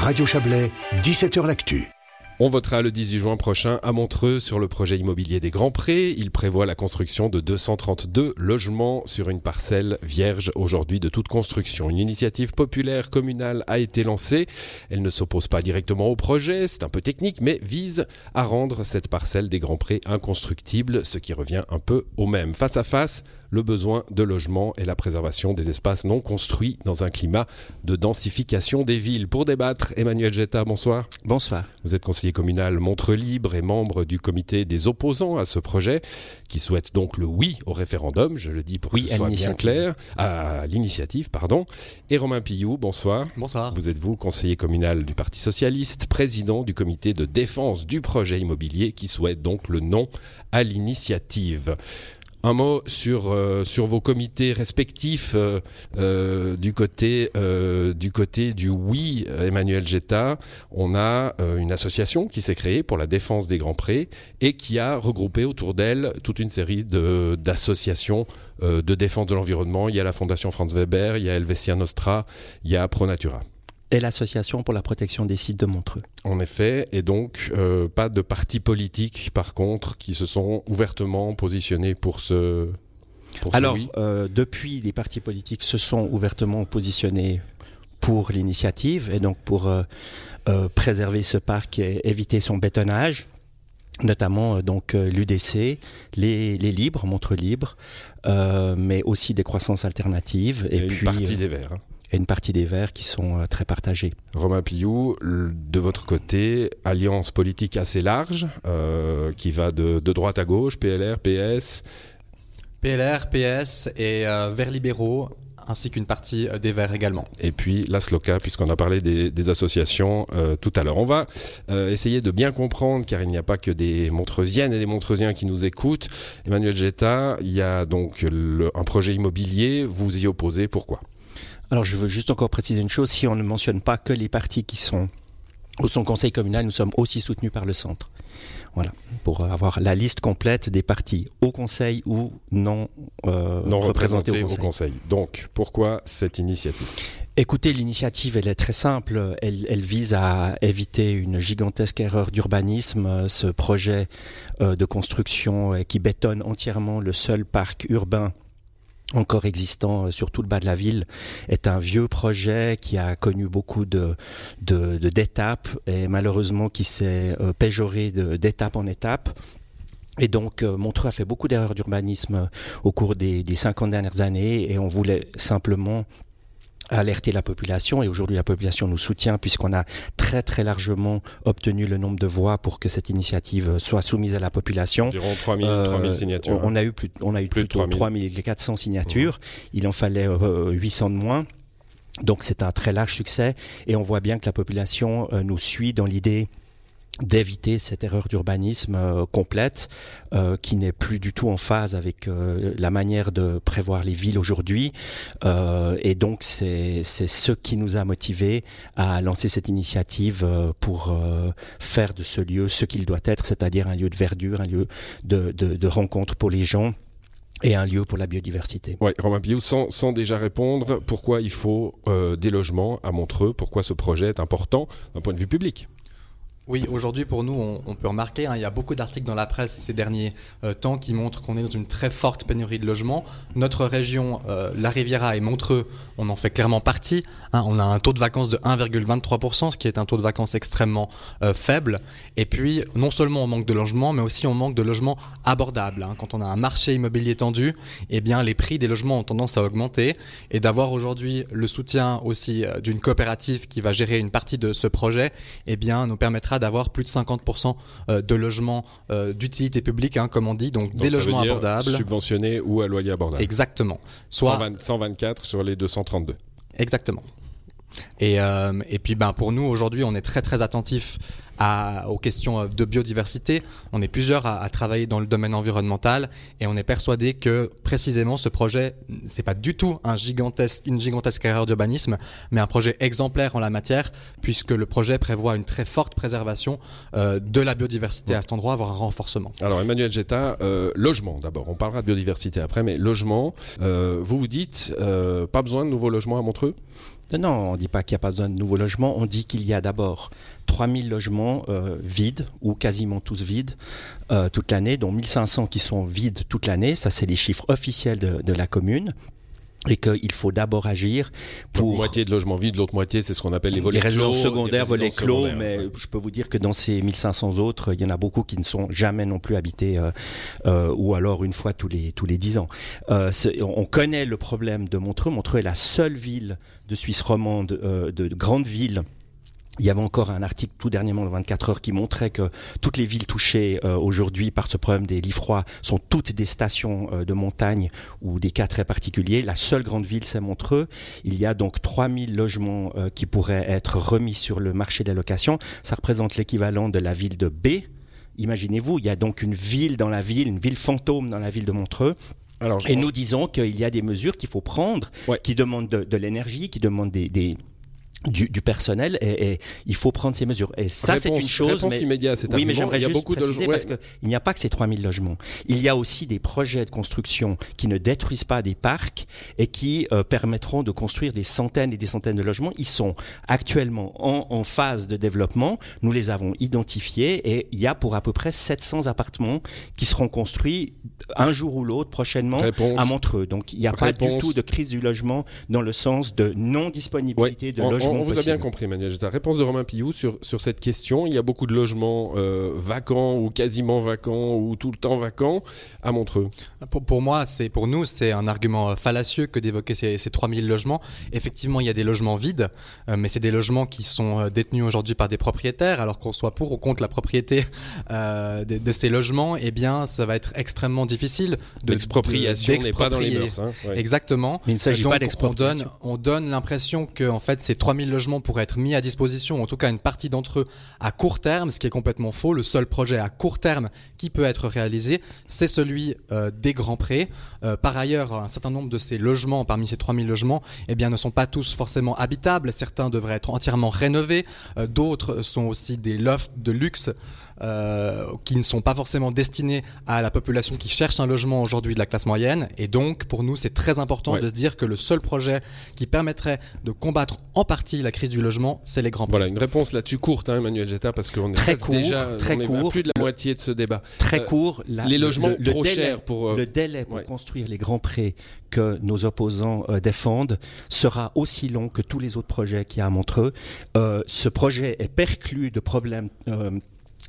Radio Chablais, 17h L'Actu. On votera le 18 juin prochain à Montreux sur le projet immobilier des Grands Prés. Il prévoit la construction de 232 logements sur une parcelle vierge aujourd'hui de toute construction. Une initiative populaire communale a été lancée. Elle ne s'oppose pas directement au projet, c'est un peu technique, mais vise à rendre cette parcelle des Grands Prés inconstructible, ce qui revient un peu au même. Face à face, le besoin de logement et la préservation des espaces non construits dans un climat de densification des villes. Pour débattre, Emmanuel Getta, bonsoir. Bonsoir. Vous êtes conseiller communal Montre Libre et membre du comité des opposants à ce projet, qui souhaite donc le oui au référendum, je le dis pour que ce soit bien clair, à l'initiative, pardon. Et Romain Pillou, bonsoir. Bonsoir. Vous êtes vous conseiller communal du Parti Socialiste, président du comité de défense du projet immobilier, qui souhaite donc le non à l'initiative. Un mot sur, euh, sur vos comités respectifs euh, euh, du, côté, du côté du oui, Emmanuel Getta. On a une association qui s'est créée pour la défense des grands prés et qui a regroupé autour d'elle toute une série d'associations de, défense de l'environnement. Il y a la Fondation Franz Weber, il y a Helvetia Nostra, il y a Pronatura et l'Association pour la protection des sites de Montreux. En effet, et donc euh, pas de partis politiques par contre qui se sont ouvertement positionnés pour ce... Pour Alors, euh, depuis, les partis politiques se sont ouvertement positionnés pour l'initiative et donc pour euh, préserver ce parc et éviter son bétonnage notamment donc l'UDC, les, les, libres, Montreux libres, mais aussi des croissances alternatives et, et puis une partie des Verts. Hein et une partie des Verts qui sont euh, très partagés. Romain Pillou, de votre côté, alliance politique assez large, euh, qui va de, droite à gauche, PLR, PS PLR, PS et euh, Verts libéraux, ainsi qu'une partie des Verts également. Et puis la SLOCA, puisqu'on a parlé des, associations tout à l'heure. On va essayer de bien comprendre, car il n'y a pas que des Montreusiennes et des Montreusiens qui nous écoutent. Emmanuel Getta, il y a donc un projet immobilier, vous y opposez, pourquoi? Alors je veux juste encore préciser une chose, si on ne mentionne pas que les partis qui sont au son conseil communal, nous sommes aussi soutenus par le centre. Voilà, pour avoir la liste complète des partis au conseil ou non, euh, représentés, au, conseil. Donc, pourquoi cette initiative? Écoutez, l'initiative, elle est très simple. Elle, elle, vise à éviter une gigantesque erreur d'urbanisme. Ce projet euh, de construction euh, qui bétonne entièrement le seul parc urbain encore existant euh, sur tout le bas de la ville, est un vieux projet qui a connu beaucoup de d'étapes et malheureusement qui s'est euh, péjoré d'étape en étape. Et donc, euh, Montreux a fait beaucoup d'erreurs d'urbanisme au cours des, des 50 dernières années et on voulait simplement alerter la population et aujourd'hui la population nous soutient puisqu'on a très très largement obtenu le nombre de voix pour que cette initiative soit soumise à la population. Environ 3000, 3000 euh, signatures. On, a eu plus, on a eu plus plutôt 3400 signatures. Il en fallait 800 euh, de moins. Donc c'est un très large succès et on voit bien que la population euh, nous suit dans l'idée d'éviter cette erreur d'urbanisme euh, complète euh, qui n'est plus du tout en phase avec euh, la manière de prévoir les villes aujourd'hui. et donc c'est ce qui nous a motivés à lancer cette initiative pour faire de ce lieu ce qu'il doit être, c'est-à-dire un lieu de verdure, un lieu de, de, rencontre pour les gens et un lieu pour la biodiversité. Oui, Romain Piou, sans, sans, déjà répondre, pourquoi il faut des logements à Montreux, pourquoi ce projet est important d'un point de vue public? Oui, aujourd'hui pour nous, on, peut remarquer, hein, il y a beaucoup d'articles dans la presse ces derniers euh, temps qui montrent qu'on est dans une très forte pénurie de logements. Notre région, euh, la Riviera et Montreux, on en fait clairement partie. Hein. on a un taux de vacances de 1,23%, ce qui est un taux de vacances extrêmement euh, faible. Et puis, non seulement on manque de logements, mais aussi on manque de logements abordables. Hein. Quand on a un marché immobilier tendu, eh bien, les prix des logements ont tendance à augmenter. Et d'avoir aujourd'hui le soutien aussi d'une coopérative qui va gérer une partie de ce projet, eh bien, nous permettra d'avoir plus de 50% euh, de logements euh, d'utilité publique, hein, comme on dit, donc, des logements abordables. Subventionnés ou à loyer abordable. Exactement. Soit 124 sur les 232. Exactement. Et, euh, et puis ben, pour nous, aujourd'hui, on est très très attentif aux questions de biodiversité. On est plusieurs à, travailler dans le domaine environnemental et on est persuadé que précisément ce projet, c'est pas du tout une gigantesque erreur d'urbanisme, mais un projet exemplaire en la matière puisque le projet prévoit une très forte préservation euh, de la biodiversité à cet endroit, voire un renforcement. Alors Emmanuel Getta, euh, logement d'abord, on parlera de biodiversité après, mais logement, vous vous dites pas besoin de nouveaux logements à Montreux? Non, non, on ne dit pas qu'il n'y a pas besoin de nouveaux logements. On dit qu'il y a d'abord 3000 logements euh, vides ou quasiment tous vides euh, toute l'année, dont 1500 qui sont vides toute l'année. Ça, c'est les chiffres officiels de, de la commune et qu'il faut d'abord agir pour Donc, moitié de logements vides, l'autre moitié c'est ce qu'on appelle les volets les clos, secondaires, volets clos, secondaires, mais ouais. je peux vous dire que dans ces 1500 autres, il y en a beaucoup qui ne sont jamais non plus habités, euh, euh, ou alors une fois tous les tous les 10 ans. Euh, on connaît le problème de Montreux. Montreux est la seule ville de Suisse romande, euh, de grande ville. Il y avait encore un article tout dernièrement de 24 heures qui montrait que toutes les villes touchées euh, aujourd'hui par ce problème des lits froids sont toutes des stations euh, de montagne ou des cas très particuliers. La seule grande ville, c'est Montreux. Il y a donc 3000 logements euh, qui pourraient être remis sur le marché des locations. Ça représente l'équivalent de la ville de B. Imaginez-vous, il y a donc une ville dans la ville, une ville fantôme dans la ville de Montreux. Alors, Et nous disons qu'il y a des mesures qu'il faut prendre, Ouais. qui demandent de, de l'énergie, qui demandent des, des- du, du personnel, et, et il faut prendre ces mesures. Et ça, c'est une chose. mais, oui, mais j'aimerais juste beaucoup de préciser logements- parce qu'il n'y a pas que ces 3000 logements. Il y a aussi des projets de construction qui ne détruisent pas des parcs et qui euh, permettront de construire des centaines et des centaines de logements. Ils sont actuellement en, en phase de développement. Nous les avons identifiés et il y a pour à peu près 700 appartements qui seront construits un jour ou l'autre prochainement Réponse. à Montreux. Donc il n'y a pas du tout de crise du logement dans le sens de non-disponibilité Ouais, de on, on- on vous a bien compris, Manuel. Jetta. Réponse de Romain Pillou sur, sur cette question. Il y a beaucoup de logements euh, vacants ou quasiment vacants ou tout le temps vacants à Montreux. Pour, pour moi, c'est pour nous, c'est un argument euh, fallacieux que d'évoquer ces, ces 3000 logements. Effectivement, il y a des logements vides, euh, mais c'est des logements qui sont détenus aujourd'hui par des propriétaires. Alors qu'on soit pour ou contre la propriété euh, de, de ces logements, eh bien, ça va être extrêmement difficile de L'expropriation de- n'est pas dans les d'exproprier. mœurs. hein. Ouais. Exactement. Mais il ne s'agit pas on d'expropriation. donne, on donne l'impression que en fait, ces 3000 logements pourraient être mis à disposition, en tout cas une partie d'entre eux, à court terme, ce qui est complètement faux. Le seul projet à court terme qui peut être réalisé, c'est celui euh, des grands prêts. Euh, par ailleurs, un certain nombre de ces logements, parmi ces 3000 logements, eh bien, ne sont pas tous forcément habitables. Certains devraient être entièrement rénovés. Euh, D'autres sont aussi des lofts de luxe. Euh, qui ne sont pas forcément destinés à la population qui cherche un logement aujourd'hui de la classe moyenne. Et donc, pour nous, c'est très important Ouais. de se dire que le seul projet qui permettrait de combattre en partie la crise du logement, c'est les grands. Voilà, une réponse là-dessus courte, hein, Emmanuel Jetta, parce qu'on est Très court, déjà très on est à court. plus de la moitié de ce débat. Très Euh, court. la- les logements le- le trop délai- chers pour, euh, le délai pour ouais. construire les grands prêts que nos opposants défendent sera aussi long que tous les autres projets qu'il y a à Montreux. Ce projet est perclus de problèmes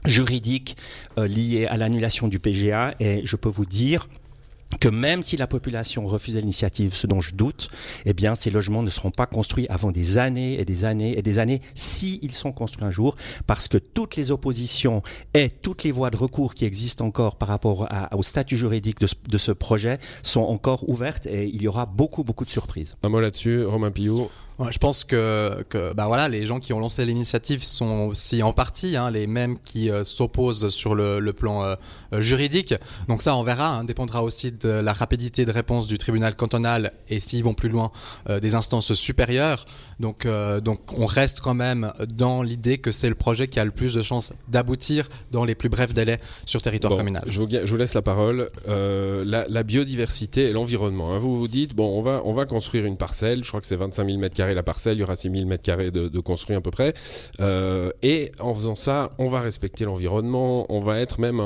juridiques euh, liés à l'annulation du PGA et je peux vous dire que même si la population refusait l'initiative, ce dont je doute, eh bien, ces logements ne seront pas construits avant des années et des années et des années, s'ils sont construits un jour, parce que toutes les oppositions et toutes les voies de recours qui existent encore par rapport au statut juridique de ce, de ce projet sont encore ouvertes et il y aura beaucoup, beaucoup de surprises. Un mot là-dessus, Romain Pillot. Ouais, je pense que, que bah voilà, les gens qui ont lancé l'initiative sont aussi en partie hein, les mêmes qui euh, s'opposent sur le, le plan euh, euh, juridique. Donc ça, on verra, hein, dépendra aussi de la rapidité de réponse du tribunal cantonal et s'ils vont plus loin euh, des instances supérieures. Donc, donc on reste quand même dans l'idée que c'est le projet qui a le plus de chances d'aboutir dans les plus brefs délais sur territoire Bon, communal. Je vous, je vous laisse la parole. La, la biodiversité et l'environnement. hein. Vous vous dites, bon, on va, on va construire une parcelle. Je crois que c'est 25 000 mètres la parcelle. Il y aura 6 000 mètres carrés de, construit à peu près. Euh, et en faisant ça, on va respecter l'environnement. On va être même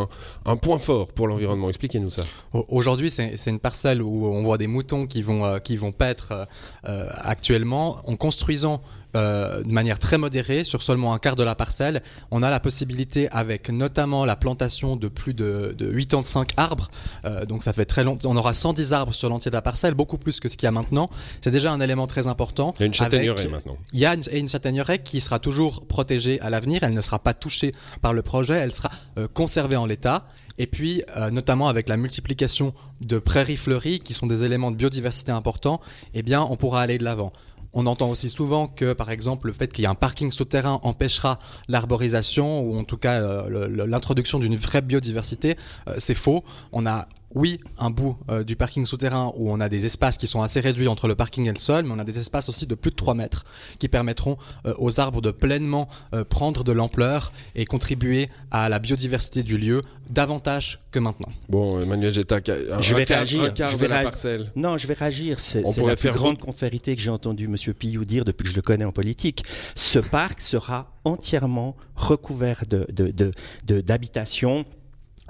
un, point fort pour l'environnement. Expliquez-nous ça. Au- Aujourd'hui, c'est une parcelle où on voit des moutons qui vont, euh, qui vont paître euh, actuellement. En construisant euh, de manière très modérée, sur seulement un quart de la parcelle, on a la possibilité, avec notamment la plantation de plus de, de 85 arbres, euh, donc ça fait très long, on aura 110 arbres sur l'entier de la parcelle, beaucoup plus que ce qu'il y a maintenant. C'est déjà un élément très important. Il y a une châtaigneraie avec- maintenant. il y a une, une châtaigneraie qui sera toujours protégée à l'avenir. Elle ne sera pas touchée par le projet. Elle sera euh, conservée en l'état. Et puis, euh, notamment avec la multiplication de prairies fleuries, qui sont des éléments de biodiversité importants, eh bien, on pourra aller de l'avant. On entend aussi souvent que, par exemple, le fait qu'il y ait un parking souterrain empêchera l'arborisation ou en tout cas euh, l'introduction d'une vraie biodiversité. Euh, c'est faux. On a oui, un bout euh, du parking souterrain où on a des espaces qui sont assez réduits entre le parking et le sol, mais on a des espaces aussi de plus de 3 mètres qui permettront euh, aux arbres de pleinement euh, prendre de l'ampleur et contribuer à la biodiversité du lieu davantage que maintenant. Bon, Emmanuel Jetta, un, je vais un quart, réagir. un quart je de vais la réa- parcelle. Non, je vais réagir. C'est la plus faire grande conférité que j'ai entendu Monsieur Pillou dire depuis que je le connais en politique. Ce parc sera entièrement recouvert de de- de- de- d'habitations.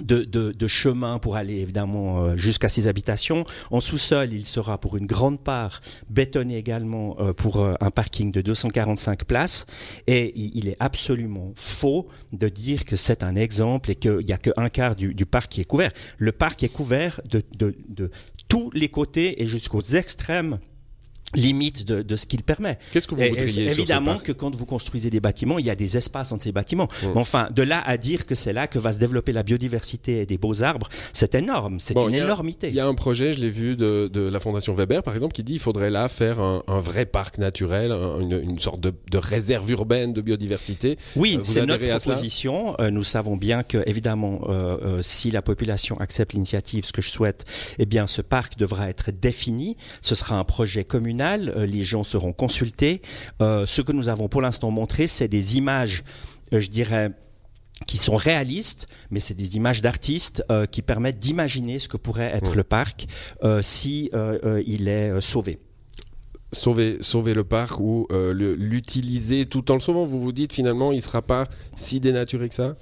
De, de, de chemins pour aller évidemment euh, jusqu'à ces habitations. En sous-sol, il sera pour une grande part bétonné également euh, pour euh, un parking de 245 places. Et il, est absolument faux de dire que c'est un exemple et qu'il n'y a qu'un quart du, du parc qui est couvert. Le parc est couvert de, de tous les côtés et jusqu'aux extrêmes limites de, de ce qu'il permet. Qu'est-ce que vous voudriez c'est sur ce Évidemment que quand vous construisez des bâtiments, il y a des espaces entre ces bâtiments. Mm. Mais enfin, de là à dire que c'est là que va se développer la biodiversité et des beaux arbres, c'est énorme. C'est Bon, une a- énormité. Il y a un projet, je l'ai vu, de, de la Fondation Weber, par exemple, qui dit qu'il faudrait là faire un, un vrai parc naturel, un- une, une sorte de, de réserve urbaine de biodiversité. Oui, Euh, c'est notre proposition. Euh, nous savons bien que, évidemment, euh, euh, si la population accepte l'initiative, ce que je souhaite, eh bien, ce parc devra être défini. Ce sera un projet communal. Euh, les gens seront consultés. Euh, ce que nous avons pour l'instant montré, c'est des images, euh, je dirais qui sont réalistes, mais c'est des images d'artistes euh, qui permettent d'imaginer ce que pourrait être Mm. le parc euh, si euh, il est sauvé. Sauver, sauver le parc ou l'utiliser tout en le sauvant. Vous vous dites finalement, il ne sera pas si dénaturé que ça?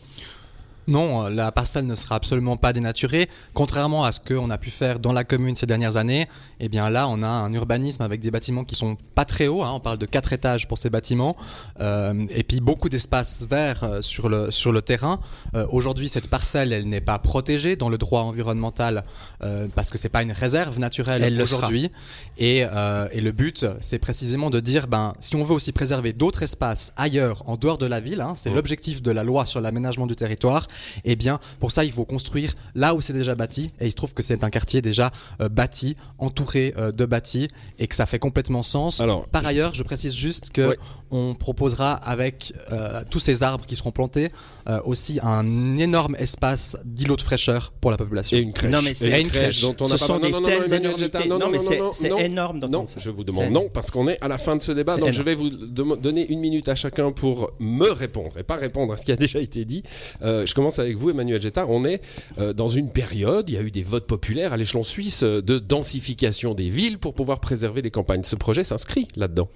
Non, euh, la parcelle ne sera absolument pas dénaturée. Contrairement à ce qu'on a pu faire dans la commune ces dernières années, eh bien là, on a un urbanisme avec des bâtiments qui sont pas très hauts. hein, on parle de 4 étages pour ces bâtiments. euh, et puis beaucoup d'espace vert euh, sur, le, sur le terrain. Euh, Aujourd'hui, cette parcelle, elle n'est pas protégée dans le droit environnemental euh, parce que c'est pas une réserve naturelle aujourd'hui. Et, et le but, c'est précisément de dire, ben, si on veut aussi préserver d'autres espaces ailleurs, en dehors de la ville, hein, c'est Mm. l'objectif de la loi sur l'aménagement du territoire, eh bien, pour ça, il faut construire là où c'est déjà bâti. Et il se trouve que c'est un quartier déjà euh, bâti, entouré euh, de bâtis, et que ça fait complètement sens. Alors, Par ailleurs, je précise juste que Ouais. on proposera avec euh, tous ces arbres qui seront plantés euh, aussi un énorme espace d'îlot de fraîcheur pour la population. Et une crèche. Non, mais c'est- une et une crèche dont on Ce n'a sont pas des non, non, non, telles Emmanuel énormités. Jetta, Non, mais c'est- énorme Non, ça. je vous demande non, parce qu'on est à la fin de ce débat. Donc je vais vous donner une minute à chacun pour me répondre et pas répondre à ce qui a déjà été dit. Euh, je commence avec vous, Emmanuel Jetta. On est euh, dans une période, il y a eu des votes populaires à l'échelon suisse euh, de densification des villes pour pouvoir préserver les campagnes. Ce projet s'inscrit là-dedans.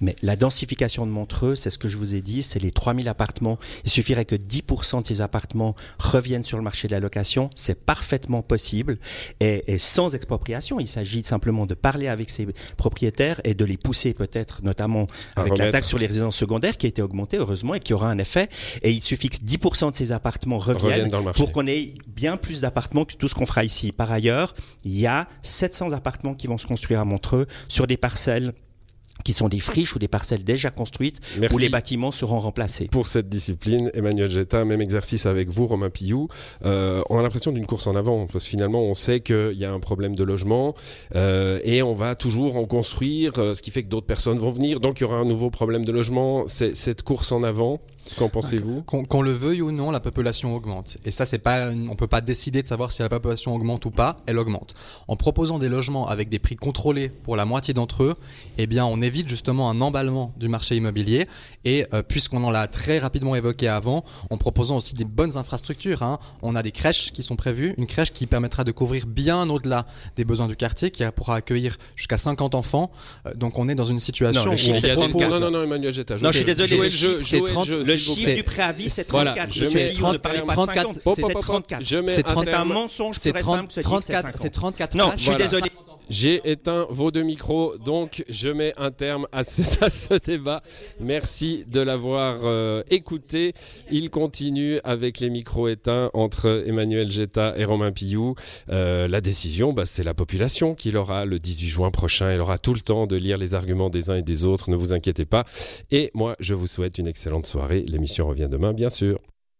Mais la densification de Montreux, c'est ce que je vous ai dit, c'est les 3000 appartements. Il suffirait que 10% de ces appartements reviennent sur le marché de la location. C'est parfaitement possible et, et sans expropriation. Il s'agit simplement de parler avec ces propriétaires et de les pousser peut-être, notamment avec la taxe sur les résidences secondaires qui a été augmentée, heureusement, et qui aura un effet. Et il suffit que 10% de ces appartements Reviennent pour qu'on ait bien plus d'appartements que tout ce qu'on fera ici. Par ailleurs, il y a 700 appartements qui vont se construire à Montreux sur des parcelles qui sont des friches ou des parcelles déjà construites Merci. où les bâtiments seront remplacés. pour cette discipline. Emmanuel Jetta, même exercice avec vous, Romain Pillou. Euh, on a l'impression d'une course en avant, parce que finalement, on sait qu'il y a un problème de logement, euh, et on va toujours en construire, euh, ce qui fait que d'autres personnes vont venir, donc il y aura un nouveau problème de logement. C'est cette course en avant, qu'en pensez-vous Qu'on le veuille ou non, la population augmente. Et ça, c'est pas, on peut pas décider de savoir si la population augmente ou pas. Elle augmente. En proposant des logements avec des prix contrôlés pour la moitié d'entre eux, eh bien, on évite justement un emballement du marché immobilier. Et euh, puisqu'on en l'a très rapidement évoqué avant, en proposant aussi des bonnes infrastructures. hein. On a des crèches qui sont prévues, une crèche qui permettra de couvrir bien au-delà des besoins du quartier, qui pourra accueillir jusqu'à 50 enfants. Euh, donc, on est dans une situation Non, où on propose- Non, non, non, Emmanuel Jetta. Non, je suis désolé, Jouez le jeu, chiffre, c'est jouez 30, le jeu, Le chiffre du préavis, c'est Voilà, 34. je Je mets sais, Guillaume, ne parlez pas de 34, 50. Hop, C'est hop, hop, hop. 34. Je mets C'est un 30 C'est un terme. mensonge C'est pur et 30 simple que ce dit que c'est 34, 50. c'est 34 Non, je suis désolé. J'ai éteint vos deux micros, donc je mets un terme à ce, débat. Merci de l'avoir euh, écouté. Il continue avec les micros éteints entre Emmanuel Jetta et Romain Pillou. Euh, la décision, bah, c'est la population qui l'aura le 18 juin prochain. Elle aura tout le temps de lire les arguments des uns et des autres, ne vous inquiétez pas. Et moi, je vous souhaite une excellente soirée. L'émission revient demain, bien sûr.